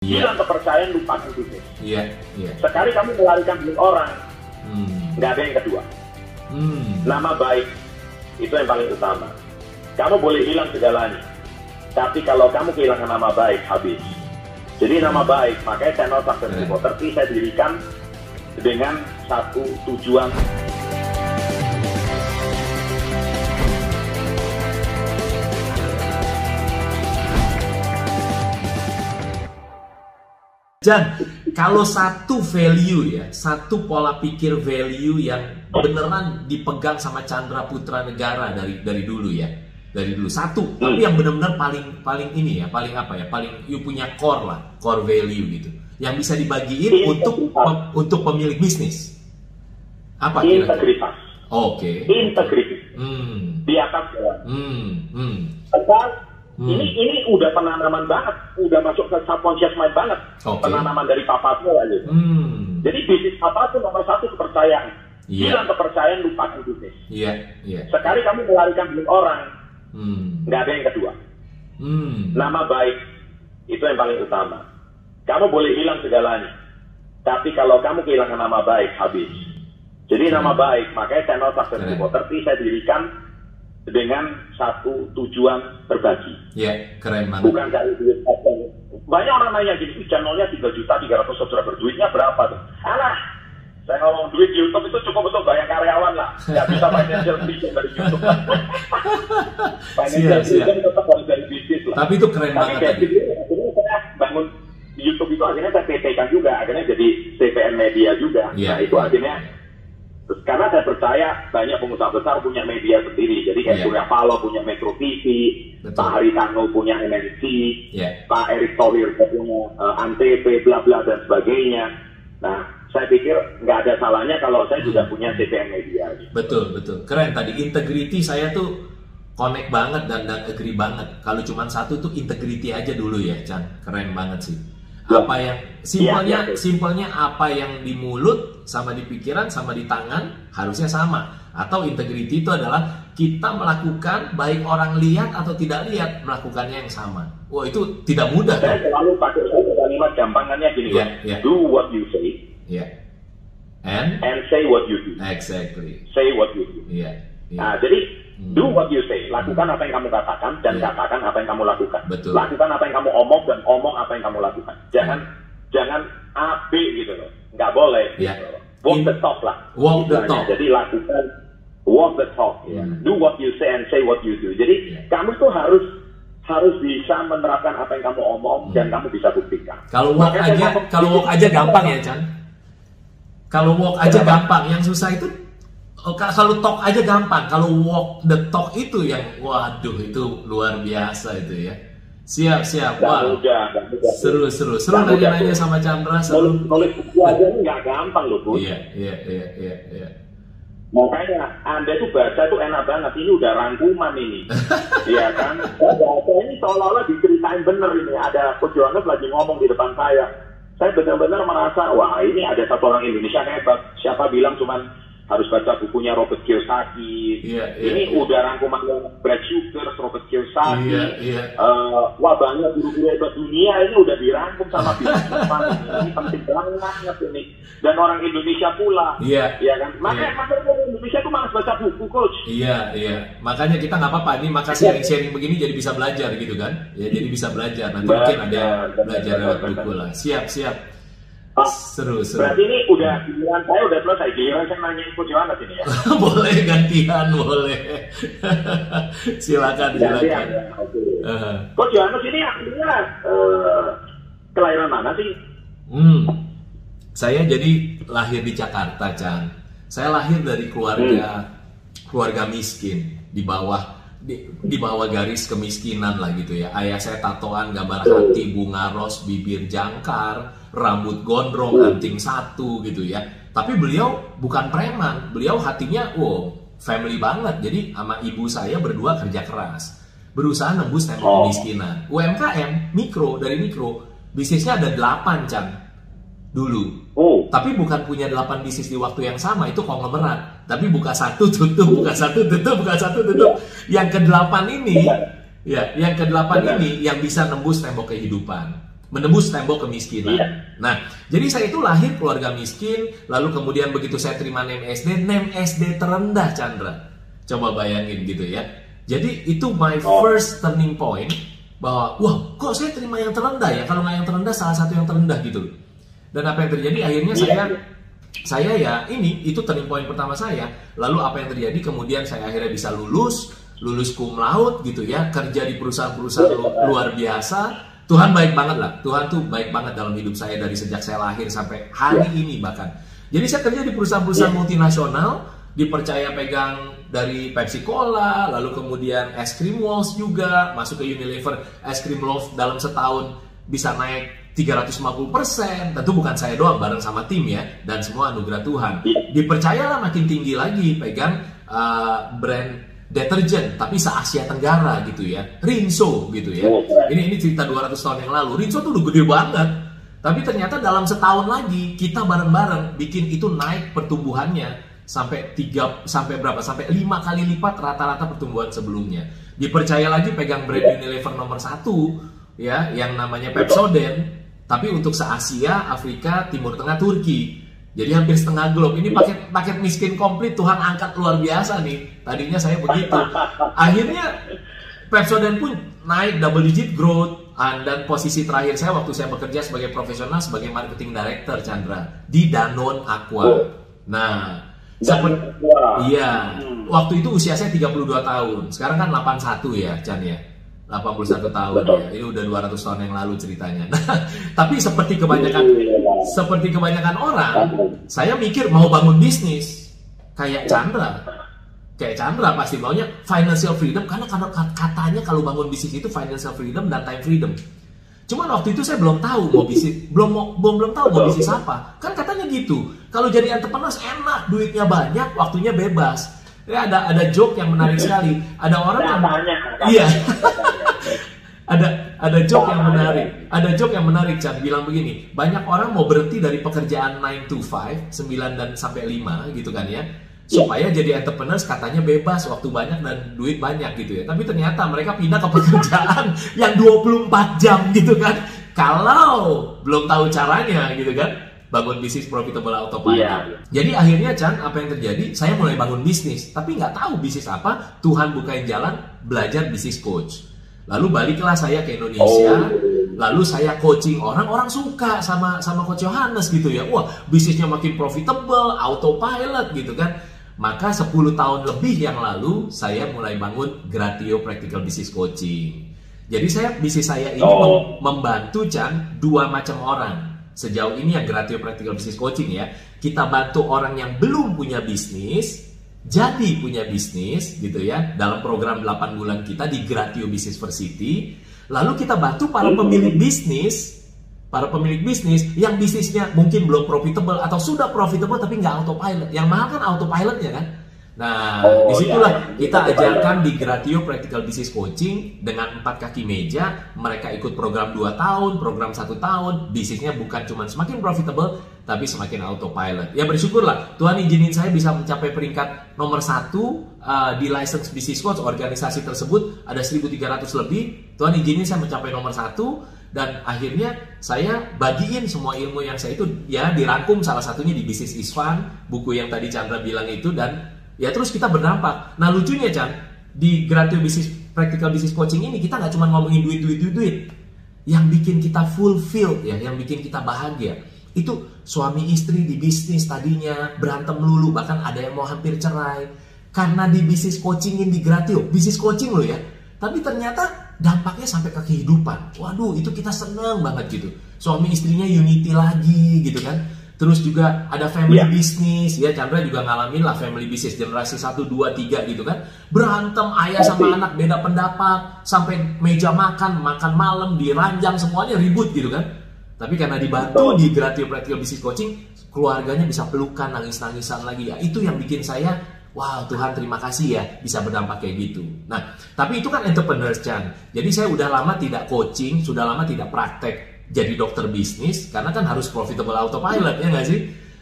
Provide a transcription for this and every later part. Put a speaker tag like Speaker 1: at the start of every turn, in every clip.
Speaker 1: Iya.
Speaker 2: Hilang kepercayaan lupakan bisnis.
Speaker 1: Iya, iya.
Speaker 2: Sekali kamu melarikan duit orang,
Speaker 1: Hmm.
Speaker 2: nggak ada yang kedua.
Speaker 1: Hmm.
Speaker 2: Nama baik itu yang paling utama. Kamu boleh hilang segalanya, tapi kalau kamu kehilangan nama baik habis. Jadi nama baik, makanya channel Success
Speaker 1: Keren.
Speaker 2: Reporter ini saya dirikan dengan satu tujuan
Speaker 1: Jan, kalau satu value ya, satu pola pikir value yang beneran dipegang sama Chandra Putra Negara dari dari dulu ya, dari dulu satu, tapi yang benar-benar paling paling ini ya, paling apa ya, paling you punya core lah, core value gitu, yang bisa dibagiin untuk pem- untuk pemilik bisnis. Apa kira-kira?
Speaker 2: integritas.
Speaker 1: Oke.
Speaker 2: Integritas
Speaker 1: Hmm.
Speaker 2: di atas jalan.
Speaker 1: Hmm. Hmm. Hmm.
Speaker 2: Ini ini udah penanaman banget, udah masuk ke subconscious mind banget.
Speaker 1: Oke.
Speaker 2: Penanaman dari papa tua aja.
Speaker 1: Hmm.
Speaker 2: Jadi bisnis apa tuh nomor satu kepercayaan. Hilang kepercayaan lupakan bisnis.
Speaker 1: Iya, iya.
Speaker 2: Sekali kamu melarikan duit orang,
Speaker 1: Hmm.
Speaker 2: nggak ada yang kedua.
Speaker 1: Hmm.
Speaker 2: Nama baik itu yang paling utama. Kamu boleh hilang segalanya, tapi kalau kamu kehilangan nama baik habis. Jadi nama baik, makanya channel Success. Reporter ini saya dirikan dengan satu tujuan berbagi.
Speaker 1: Iya, keren banget.
Speaker 2: bukan cari duit apa. Banyak orang nanya gini, "Ih, channelnya 3 juta 300 subscriber, duitnya berapa tuh? Alah, saya ngomong duit YouTube itu cukup untuk bayar karyawan lah. Nggak bisa financial freedom dari YouTube. financial freedom tetap harus dari bisnis lah.
Speaker 1: Tapi itu keren
Speaker 2: Tapi
Speaker 1: banget
Speaker 2: kayak
Speaker 1: tadi.
Speaker 2: gitu, akhirnya saya bangun di YouTube itu akhirnya saya PT kan juga, akhirnya jadi CPN Media juga.
Speaker 1: Iya.
Speaker 2: Nah itu akhirnya Terus karena saya percaya banyak pengusaha besar punya media sendiri. Jadi kayak
Speaker 1: Iya.
Speaker 2: Surya Paloh punya Metro TV,
Speaker 1: Betul.
Speaker 2: Pak Haritano punya MNC,
Speaker 1: Iya.
Speaker 2: Pak Erick Thohir punya uh, Antv, bla bla dan sebagainya. Nah, saya pikir nggak ada salahnya kalau saya juga punya CPN Media. gitu.
Speaker 1: Betul, betul. Keren tadi integrity saya tuh connect banget dan dan agree banget. Kalau cuma satu tuh integrity aja dulu ya, Chan. Keren banget sih. Apa yang simpelnya
Speaker 2: Iya, iya.
Speaker 1: simpelnya apa yang di mulut sama di pikiran sama di tangan harusnya sama. Atau integrity itu adalah kita melakukan baik orang lihat atau tidak lihat melakukannya yang sama. Wah, itu tidak mudah
Speaker 2: Saya
Speaker 1: kan?
Speaker 2: selalu pakai satu kalimat gampangannya gini,
Speaker 1: Iya,
Speaker 2: Pak.
Speaker 1: iya.
Speaker 2: do what you say
Speaker 1: Iya. And
Speaker 2: and say what you do.
Speaker 1: exactly.
Speaker 2: Say what you do.
Speaker 1: Iya. iya.
Speaker 2: Nah, jadi
Speaker 1: Hmm.
Speaker 2: do what you say, lakukan apa yang kamu katakan dan
Speaker 1: Iya.
Speaker 2: katakan apa yang kamu lakukan.
Speaker 1: Betul.
Speaker 2: Lakukan apa yang kamu omong dan omong apa yang kamu lakukan. Jangan jangan A B gitu loh, nggak boleh.
Speaker 1: Iya.
Speaker 2: Gitu. Walk the talk lah.
Speaker 1: Walk the talk.
Speaker 2: Jadi lakukan walk the talk.
Speaker 1: Hmm.
Speaker 2: Do what you say and say what you do. Jadi
Speaker 1: Iya.
Speaker 2: kamu tuh harus harus bisa menerapkan apa yang kamu omong dan kamu bisa buktikan.
Speaker 1: Kalau walk
Speaker 2: Makanya
Speaker 1: aja,
Speaker 2: saya-
Speaker 1: kalau walk aja gampang ya, Chan. Kalau walk aja
Speaker 2: Kenapa?
Speaker 1: gampang, yang susah itu oh, ka- kalau talk aja gampang. Kalau walk the talk itu yang waduh itu luar biasa itu ya. Siap, siap.
Speaker 2: Nggak
Speaker 1: Wah,
Speaker 2: mudah, nggak mudah.
Speaker 1: seru, seru, seru nanya-nanya sama Chandra, seru.
Speaker 2: nulis buku aja ini nggak gampang loh, Bu.
Speaker 1: Iya, iya, iya, iya, iya.
Speaker 2: Makanya Anda tuh baca tuh enak banget. Ini udah rangkuman ini. Iya kan? Saya baca ini seolah-olah diceritain bener ini. Ada Johannes lagi ngomong di depan saya. Saya benar-benar merasa, wah ini ada satu orang Indonesia hebat. Siapa bilang cuman harus baca bukunya Robert Kiyosaki.
Speaker 1: Iya, iya,
Speaker 2: ini
Speaker 1: iya.
Speaker 2: udah rangkuman Brad Sugars, Robert Kiyosaki.
Speaker 1: Iya, iya.
Speaker 2: Eh, wah banyak guru-guru hebat dunia ini udah dirangkum sama businessman ini. Ini penting banget ini. Dan orang Indonesia pula.
Speaker 1: Iya.
Speaker 2: Iya kan? Makanya
Speaker 1: Iya.
Speaker 2: makanya orang Indonesia tuh malas baca buku, coach.
Speaker 1: Iya, iya. Makanya kita nggak apa-apa. Ini maka sharing-sharing begini jadi bisa belajar gitu kan? Ya, jadi bisa belajar. Nanti mungkin ada belajar lewat buku lah. Siap, siap.
Speaker 2: Ah,
Speaker 1: Seru, seru.
Speaker 2: Berarti ini udah giliran saya udah selesai. Giliran saya nanyain Yohanes ini ya.
Speaker 1: boleh gantian, boleh. silakan,
Speaker 2: Gantian,
Speaker 1: silakan.
Speaker 2: ya. Oke.
Speaker 1: Eh,
Speaker 2: Coach Yohanes ini artinya eh, kelahiran mana sih?
Speaker 1: hmm. Saya jadi lahir di Jakarta, Chan. Saya lahir dari keluarga keluarga miskin di bawah di, di bawah garis kemiskinan lah gitu ya. Ayah saya tatoan gambar hati, bunga ros, bibir jangkar, rambut gondrong, anting satu gitu ya. Tapi beliau bukan preman, beliau hatinya wow family banget. Jadi sama ibu saya berdua kerja keras, berusaha nembus tembok
Speaker 2: Oh.
Speaker 1: kemiskinan. UMKM, mikro dari mikro, bisnisnya ada 8 Chan dulu.
Speaker 2: Oh,
Speaker 1: Tapi bukan punya 8 bisnis di waktu yang sama, itu konglomerat. Tapi buka satu tutup, buka satu tutup, buka satu tutup. Yang ke-8 ini, ya, yang ke-8
Speaker 2: Benar.
Speaker 1: ini yang bisa nembus tembok kehidupan. Menembus tembok kemiskinan.
Speaker 2: Iya.
Speaker 1: Nah, jadi saya itu lahir keluarga miskin, lalu kemudian begitu saya terima NEM SD, NEM SD terendah Chandra. Coba bayangin gitu ya. Jadi itu my
Speaker 2: Oh.
Speaker 1: first turning point bahwa wah kok saya terima yang terendah ya kalau nggak yang terendah salah satu yang terendah gitu dan apa yang terjadi akhirnya
Speaker 2: Iya.
Speaker 1: saya saya ya ini itu turning point pertama saya lalu apa yang terjadi kemudian saya akhirnya bisa lulus lulus cum laude gitu ya kerja di perusahaan-perusahaan lu- luar biasa Tuhan baik banget lah Tuhan tuh baik banget dalam hidup saya dari sejak saya lahir sampai hari ini bahkan jadi saya kerja di perusahaan-perusahaan
Speaker 2: Iya.
Speaker 1: multinasional dipercaya pegang dari Pepsi Cola, lalu kemudian es krim Walls juga, masuk ke Unilever, es krim Love dalam setahun bisa naik 350%. Tentu bukan saya doang, bareng sama tim ya, dan semua anugerah Tuhan. Dipercayalah makin tinggi lagi pegang uh, brand deterjen, tapi se-Asia Tenggara gitu ya, Rinso gitu ya.
Speaker 2: Oh, keren.
Speaker 1: Ini ini cerita 200 tahun yang lalu, Rinso tuh udah gede banget. Tapi ternyata dalam setahun lagi kita bareng-bareng bikin itu naik pertumbuhannya sampai tiga sampai berapa sampai lima kali lipat rata-rata pertumbuhan sebelumnya. Dipercaya lagi pegang brand Unilever nomor satu ya yang namanya Pepsodent, tapi untuk se Asia, Afrika, Timur Tengah, Turki. Jadi hampir setengah globe. Ini paket paket miskin komplit Tuhan angkat luar biasa nih. Tadinya saya begitu. Akhirnya Pepsodent pun naik double digit growth Ah, dan posisi terakhir saya waktu saya bekerja sebagai profesional sebagai marketing director Chandra di Danone Aqua.
Speaker 2: Oh.
Speaker 1: Nah,
Speaker 2: Dan,
Speaker 1: seperti
Speaker 2: wah.
Speaker 1: Iya,
Speaker 2: Hmm.
Speaker 1: waktu itu usia saya 32 tahun. Sekarang kan 81 ya, Chan ya. 81 tahun
Speaker 2: Betul.
Speaker 1: ya. Ini udah 200 tahun yang lalu ceritanya. Nah, tapi seperti kebanyakan seperti kebanyakan orang, saya mikir mau bangun bisnis kayak Chandra. Kayak Chandra pasti maunya financial freedom karena karena katanya kalau bangun bisnis itu financial freedom dan time freedom. Cuman waktu itu saya belum tahu mau bisnis, belum mau, belum belum tahu mau bisnis apa. Kan katanya gitu. Kalau jadi entrepreneur enak, duitnya banyak, waktunya bebas. Ya ada ada joke yang menarik sekali. Ada orang yang Iya. ada ada joke yang menarik. Ada joke yang menarik, Chan. Bilang begini, banyak orang mau berhenti dari pekerjaan 9 to 5, 9 dan sampai 5 gitu kan ya. Supaya jadi entrepreneurs katanya bebas, waktu banyak dan duit banyak gitu ya. Tapi ternyata mereka pindah ke pekerjaan yang 24 jam gitu kan. Kalau belum tahu caranya gitu kan. Bangun bisnis profitable autopilot.
Speaker 2: Iya.
Speaker 1: Jadi akhirnya Chan, apa yang terjadi? Saya mulai bangun bisnis, tapi nggak tahu bisnis apa. Tuhan bukain jalan, belajar bisnis coach. Lalu baliklah saya ke Indonesia,
Speaker 2: Oh.
Speaker 1: lalu saya coaching orang, orang suka sama sama coach Yohanes gitu ya. Wah, bisnisnya makin profitable, autopilot gitu kan. Maka 10 tahun lebih yang lalu saya mulai bangun Gratio Practical Business Coaching. Jadi saya bisnis saya ini
Speaker 2: Oh.
Speaker 1: mem- membantu Chan dua macam orang. Sejauh ini yang Gratio Practical Business Coaching ya, kita bantu orang yang belum punya bisnis jadi punya bisnis gitu ya dalam program 8 bulan kita di Gratio Business Varsity. Lalu kita bantu para pemilik bisnis para pemilik bisnis yang bisnisnya mungkin belum profitable atau sudah profitable tapi nggak autopilot. Yang mahal kan autopilotnya kan. Nah,
Speaker 2: Oh,
Speaker 1: di situlah
Speaker 2: iya.
Speaker 1: kita ajarkan di Gratio Practical Business Coaching dengan empat kaki meja. Mereka ikut program 2 tahun, program satu tahun. Bisnisnya bukan cuma semakin profitable, tapi semakin autopilot. Ya bersyukurlah Tuhan izinin saya bisa mencapai peringkat nomor satu uh, di license business coach organisasi tersebut ada 1.300 lebih. Tuhan izinin saya mencapai nomor satu dan akhirnya saya bagiin semua ilmu yang saya itu ya dirangkum salah satunya di bisnis Isfan buku yang tadi Chandra bilang itu dan ya terus kita berdampak nah lucunya Chan di Gratio Business Practical Business Coaching ini kita nggak cuma ngomongin duit duit duit duit yang bikin kita fulfilled ya yang bikin kita bahagia itu suami istri di bisnis tadinya berantem melulu bahkan ada yang mau hampir cerai karena di bisnis coachingin di Gratio bisnis coaching loh ya tapi ternyata dampaknya sampai ke kehidupan. Waduh, itu kita seneng banget gitu. Suami istrinya unity lagi gitu kan. Terus juga ada family
Speaker 2: Iya.
Speaker 1: business, ya Chandra juga ngalamin lah family business generasi 1, 2, 3 gitu kan. Berantem ayah sama anak beda pendapat, sampai meja makan, makan malam, diranjang semuanya ribut gitu kan. Tapi karena dibantu di Gratio Practical Business Coaching, keluarganya bisa pelukan, nangis-nangisan lagi ya. Itu yang bikin saya Wow Tuhan terima kasih ya bisa berdampak kayak gitu. Nah tapi itu kan entrepreneurs Chan. Jadi saya udah lama tidak coaching, sudah lama tidak praktek jadi dokter bisnis karena kan harus profitable autopilot ya nggak sih?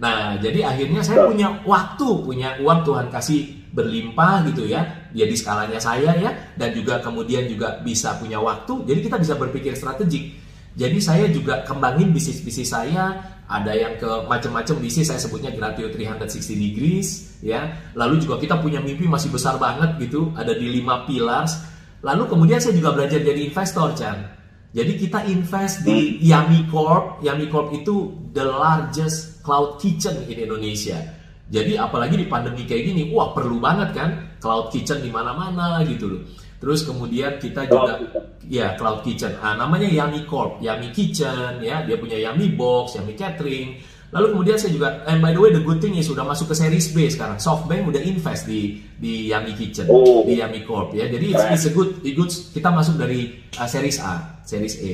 Speaker 1: Nah jadi akhirnya saya punya waktu, punya uang Tuhan kasih berlimpah gitu ya. Jadi skalanya saya ya dan juga kemudian juga bisa punya waktu. Jadi kita bisa berpikir strategik. Jadi saya juga kembangin bisnis-bisnis saya, ada yang ke macam-macam bisnis saya sebutnya Gratio 360 degrees ya. Lalu juga kita punya mimpi masih besar banget gitu, ada di lima pillars. Lalu kemudian saya juga belajar jadi investor, Chan. Jadi kita invest di Yami Corp. Yami Corp itu the largest cloud kitchen in Indonesia. Jadi apalagi di pandemi kayak gini, wah perlu banget kan cloud kitchen di mana-mana gitu loh. Terus kemudian kita juga ya cloud kitchen. Ah, namanya Yami Corp, Yami Kitchen ya, dia punya Yami Box, Yami Catering. Lalu kemudian saya juga and by the way the good thing is sudah masuk ke series B sekarang. SoftBank udah invest di di Yami Kitchen,
Speaker 2: Oh.
Speaker 1: di Yami Corp ya. Jadi it's, it's a good, it's good kita masuk dari uh, series A, series A.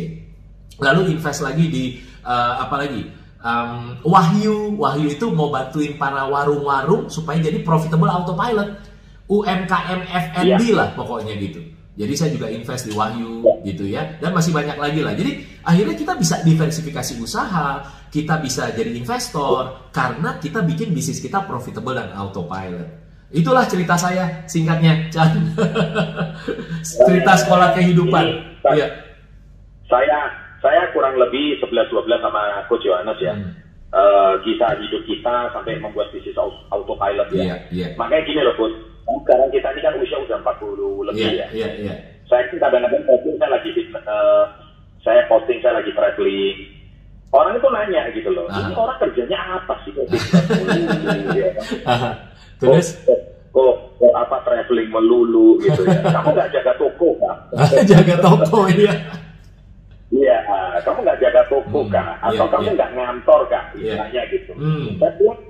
Speaker 1: Lalu invest lagi di uh, apa lagi? Um, Wahyu, Wahyu itu mau bantuin para warung-warung supaya jadi profitable autopilot. UMKM FNB lah pokoknya gitu. Jadi saya juga invest di Wahyu gitu ya dan masih banyak lagi lah. Jadi akhirnya kita bisa diversifikasi usaha, kita bisa jadi investor karena kita bikin bisnis kita profitable dan autopilot. Itulah cerita saya singkatnya, Chan. cerita sekolah kehidupan. Iya.
Speaker 2: Saya saya kurang lebih 11-12 sama Coach Yohanes ya.
Speaker 1: Hmm.
Speaker 2: Kisah hidup kita sampai membuat bisnis au- autopilot ya.
Speaker 1: Iya, iya.
Speaker 2: Makanya gini loh, Coach. Sekarang kita ini kan usia udah 40 lebih
Speaker 1: Iya,
Speaker 2: ya.
Speaker 1: iya, iya.
Speaker 2: Saya kan kadang-kadang saya lagi eh, saya posting saya lagi traveling. Orang itu nanya gitu loh, ini orang kerjanya apa sih? Kok ya kan?
Speaker 1: Aha. Terus
Speaker 2: kok, kok, kok apa traveling melulu gitu ya? Kamu nggak jaga toko kan?
Speaker 1: jaga toko ya.
Speaker 2: Iya, kamu nggak jaga toko
Speaker 1: Hmm,
Speaker 2: kak, atau
Speaker 1: iya,
Speaker 2: kamu
Speaker 1: iya.
Speaker 2: nggak ngantor kak,
Speaker 1: Iya.
Speaker 2: istilahnya gitu.
Speaker 1: Hmm.
Speaker 2: Bilang,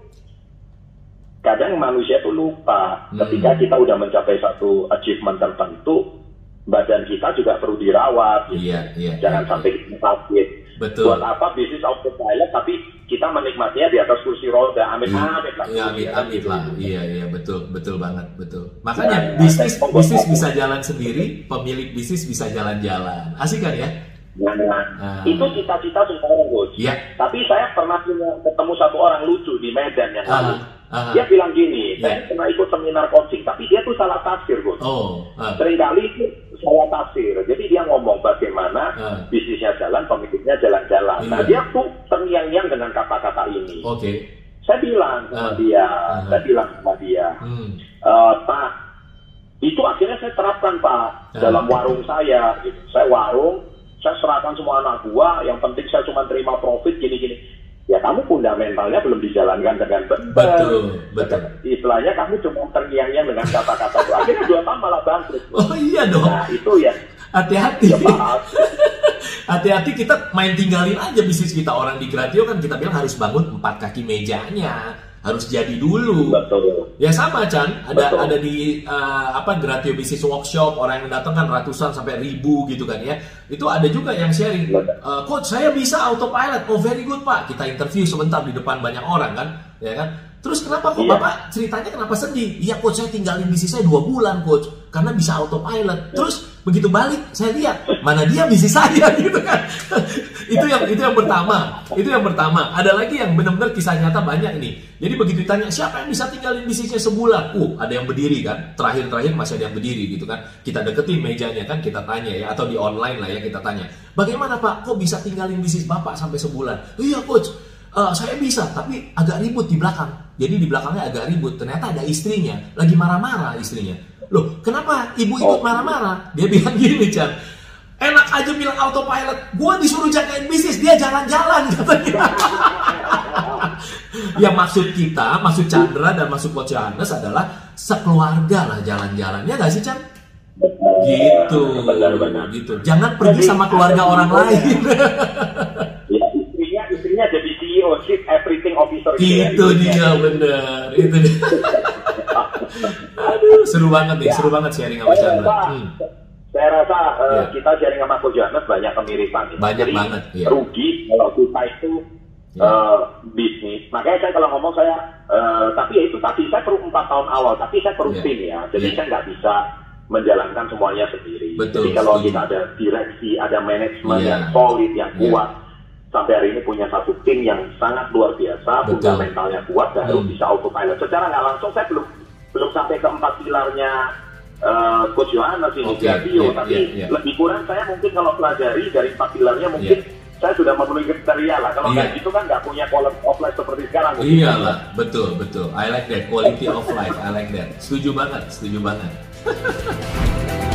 Speaker 2: kadang manusia tuh lupa
Speaker 1: Hmm.
Speaker 2: ketika kita udah mencapai satu achievement tertentu, badan kita juga perlu dirawat. Gitu.
Speaker 1: Iya, iya.
Speaker 2: Jangan
Speaker 1: iya,
Speaker 2: sampai kita sakit.
Speaker 1: Betul.
Speaker 2: Buat apa bisnis autopilot tapi kita menikmatinya di atas kursi roda, amit
Speaker 1: Iya,
Speaker 2: amit lah.
Speaker 1: Iya, amit
Speaker 2: Ya
Speaker 1: amit
Speaker 2: gitu.
Speaker 1: lah. Iya, iya, betul, betul banget, betul. Makanya
Speaker 2: Ya, ya,
Speaker 1: bisnis
Speaker 2: saya-
Speaker 1: bisnis bisa jalan sendiri, pemilik bisnis bisa jalan-jalan. Asik kan ya?
Speaker 2: Nah, nah,
Speaker 1: Ah.
Speaker 2: itu cita-cita semua orang, Coach.
Speaker 1: Iya.
Speaker 2: Tapi saya pernah punya ketemu satu orang lucu di Medan yang lalu.
Speaker 1: Ah, ah.
Speaker 2: Dia bilang gini,
Speaker 1: Iya.
Speaker 2: saya pernah ikut seminar coaching, tapi dia tuh salah tafsir, Coach.
Speaker 1: Oh, ah.
Speaker 2: Seringkali salah tafsir. Jadi dia ngomong bagaimana
Speaker 1: Ah.
Speaker 2: bisnisnya jalan, pemiliknya jalan-jalan. Nah,
Speaker 1: Iya.
Speaker 2: dia tuh terngiang-ngiang dengan kata-kata ini.
Speaker 1: oke.
Speaker 2: Saya bilang sama dia,
Speaker 1: Ah.
Speaker 2: saya bilang sama dia,
Speaker 1: Hmm.
Speaker 2: "Eh, Pak, itu akhirnya saya terapkan Pak
Speaker 1: Ah.
Speaker 2: dalam warung saya. Gitu. Saya warung, saya serahkan semua anak gua. Yang penting saya cuma terima profit gini-gini. Ya kamu fundamentalnya belum dijalankan dengan benar.
Speaker 1: Betul, betul.
Speaker 2: Istilahnya kamu cuma terngiang-ngiang dengan kata-kata itu. Akhirnya dua tahun malah bangkrut.
Speaker 1: Oh iya dong.
Speaker 2: Nah itu ya,
Speaker 1: Hati-hati.
Speaker 2: ya.
Speaker 1: Hati-hati kita main tinggalin aja bisnis kita orang di Gratio kan kita bilang harus bangun empat kaki mejanya, harus jadi dulu.
Speaker 2: Betul.
Speaker 1: Ya sama Chan, ada
Speaker 2: Betul.
Speaker 1: ada di eh, apa Gratio Business Workshop orang yang datang kan ratusan sampai ribu gitu kan ya. Itu ada juga yang sharing. "Eh, coach saya bisa autopilot, oh very good pak. Kita interview sebentar di depan banyak orang kan, ya kan. Terus kenapa kok
Speaker 2: Iya.
Speaker 1: bapak ceritanya kenapa sedih? Iya coach saya tinggalin bisnis saya dua bulan coach, karena bisa autopilot. Terus begitu balik saya lihat mana dia bisnis saya gitu kan. Itu yang itu yang pertama, itu yang pertama. Ada lagi yang benar-benar kisah nyata banyak nih. Jadi begitu ditanya siapa yang bisa tinggalin bisnisnya sebulan, uh ada yang berdiri kan. Terakhir-terakhir masih ada yang berdiri gitu kan. Kita deketin mejanya kan kita tanya ya atau di online lah ya kita tanya. Bagaimana pak? Kok bisa tinggalin bisnis bapak sampai sebulan? Iya coach. Eh, saya bisa, tapi agak ribut di belakang. Jadi di belakangnya agak ribut. Ternyata ada istrinya, lagi marah-marah istrinya. Loh, kenapa ibu ikut
Speaker 2: Oh.
Speaker 1: marah-marah? Dia bilang gini, Chan. Enak aja bilang autopilot. Gua disuruh jagain bisnis, dia jalan-jalan katanya. ya maksud kita, maksud Chandra dan maksud Coach Johannes adalah sekeluarga lah jalan-jalan. Ya nggak sih, Chan? Gitu.
Speaker 2: Benar-benar.
Speaker 1: Gitu. Jangan pergi sama keluarga orang lain.
Speaker 2: Ya, istrinya, istrinya jadi CEO, Chief Everything Officer.
Speaker 1: Itu
Speaker 2: istrinya.
Speaker 1: dia bener, itu dia. Aduh, seru banget nih, seru banget sharing sama Chandra. Hmm.
Speaker 2: Saya rasa eh,
Speaker 1: Ya.
Speaker 2: kita sharing sama Coach Johannes banyak kemiripan. ya.
Speaker 1: Banyak
Speaker 2: Jadi,
Speaker 1: banget, ya.
Speaker 2: Rugi kalau kita itu
Speaker 1: Ya.
Speaker 2: eh, bisnis. Makanya saya kalau ngomong saya, eh, tapi ya itu tadi saya perlu empat tahun awal, tapi saya perlu
Speaker 1: Ya.
Speaker 2: tim ya. Jadi
Speaker 1: Ya.
Speaker 2: saya nggak bisa menjalankan semuanya sendiri.
Speaker 1: Betul,
Speaker 2: Jadi kalau
Speaker 1: setuju.
Speaker 2: kita ada direksi, ada manajemen
Speaker 1: Ya.
Speaker 2: yang solid, yang
Speaker 1: Ya.
Speaker 2: kuat. Sampai hari ini punya satu tim yang sangat luar biasa,
Speaker 1: Betul.
Speaker 2: fundamentalnya kuat, dan
Speaker 1: Hmm.
Speaker 2: bisa autopilot. Secara nggak langsung saya belum belum sampai ke empat pilarnya eh, Coach
Speaker 1: Oke,
Speaker 2: Gravio,
Speaker 1: iya,
Speaker 2: tapi
Speaker 1: iya, iya.
Speaker 2: lebih kurang saya mungkin kalau pelajari dari empat pilarnya mungkin
Speaker 1: Iya.
Speaker 2: saya sudah memenuhi kriteria lah. Kalau
Speaker 1: Iya.
Speaker 2: nggak gitu kan nggak punya quality of life seperti sekarang.
Speaker 1: Iyalah, betul, betul. I like that. Quality of life, I like that. Setuju banget, setuju banget.